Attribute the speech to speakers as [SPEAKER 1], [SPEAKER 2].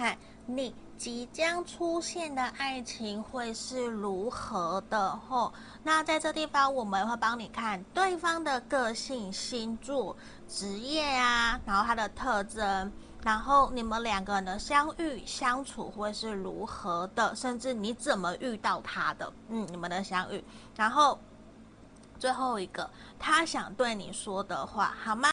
[SPEAKER 1] 看你即将出现的爱情会是如何的吼？那在这地方我们会帮你看对方的个性星座职业啊然后他的特征然后你们两个人的相遇相处会是如何的甚至你怎么遇到他的嗯你们的相遇。然后最后一个他想对你说的话好吗？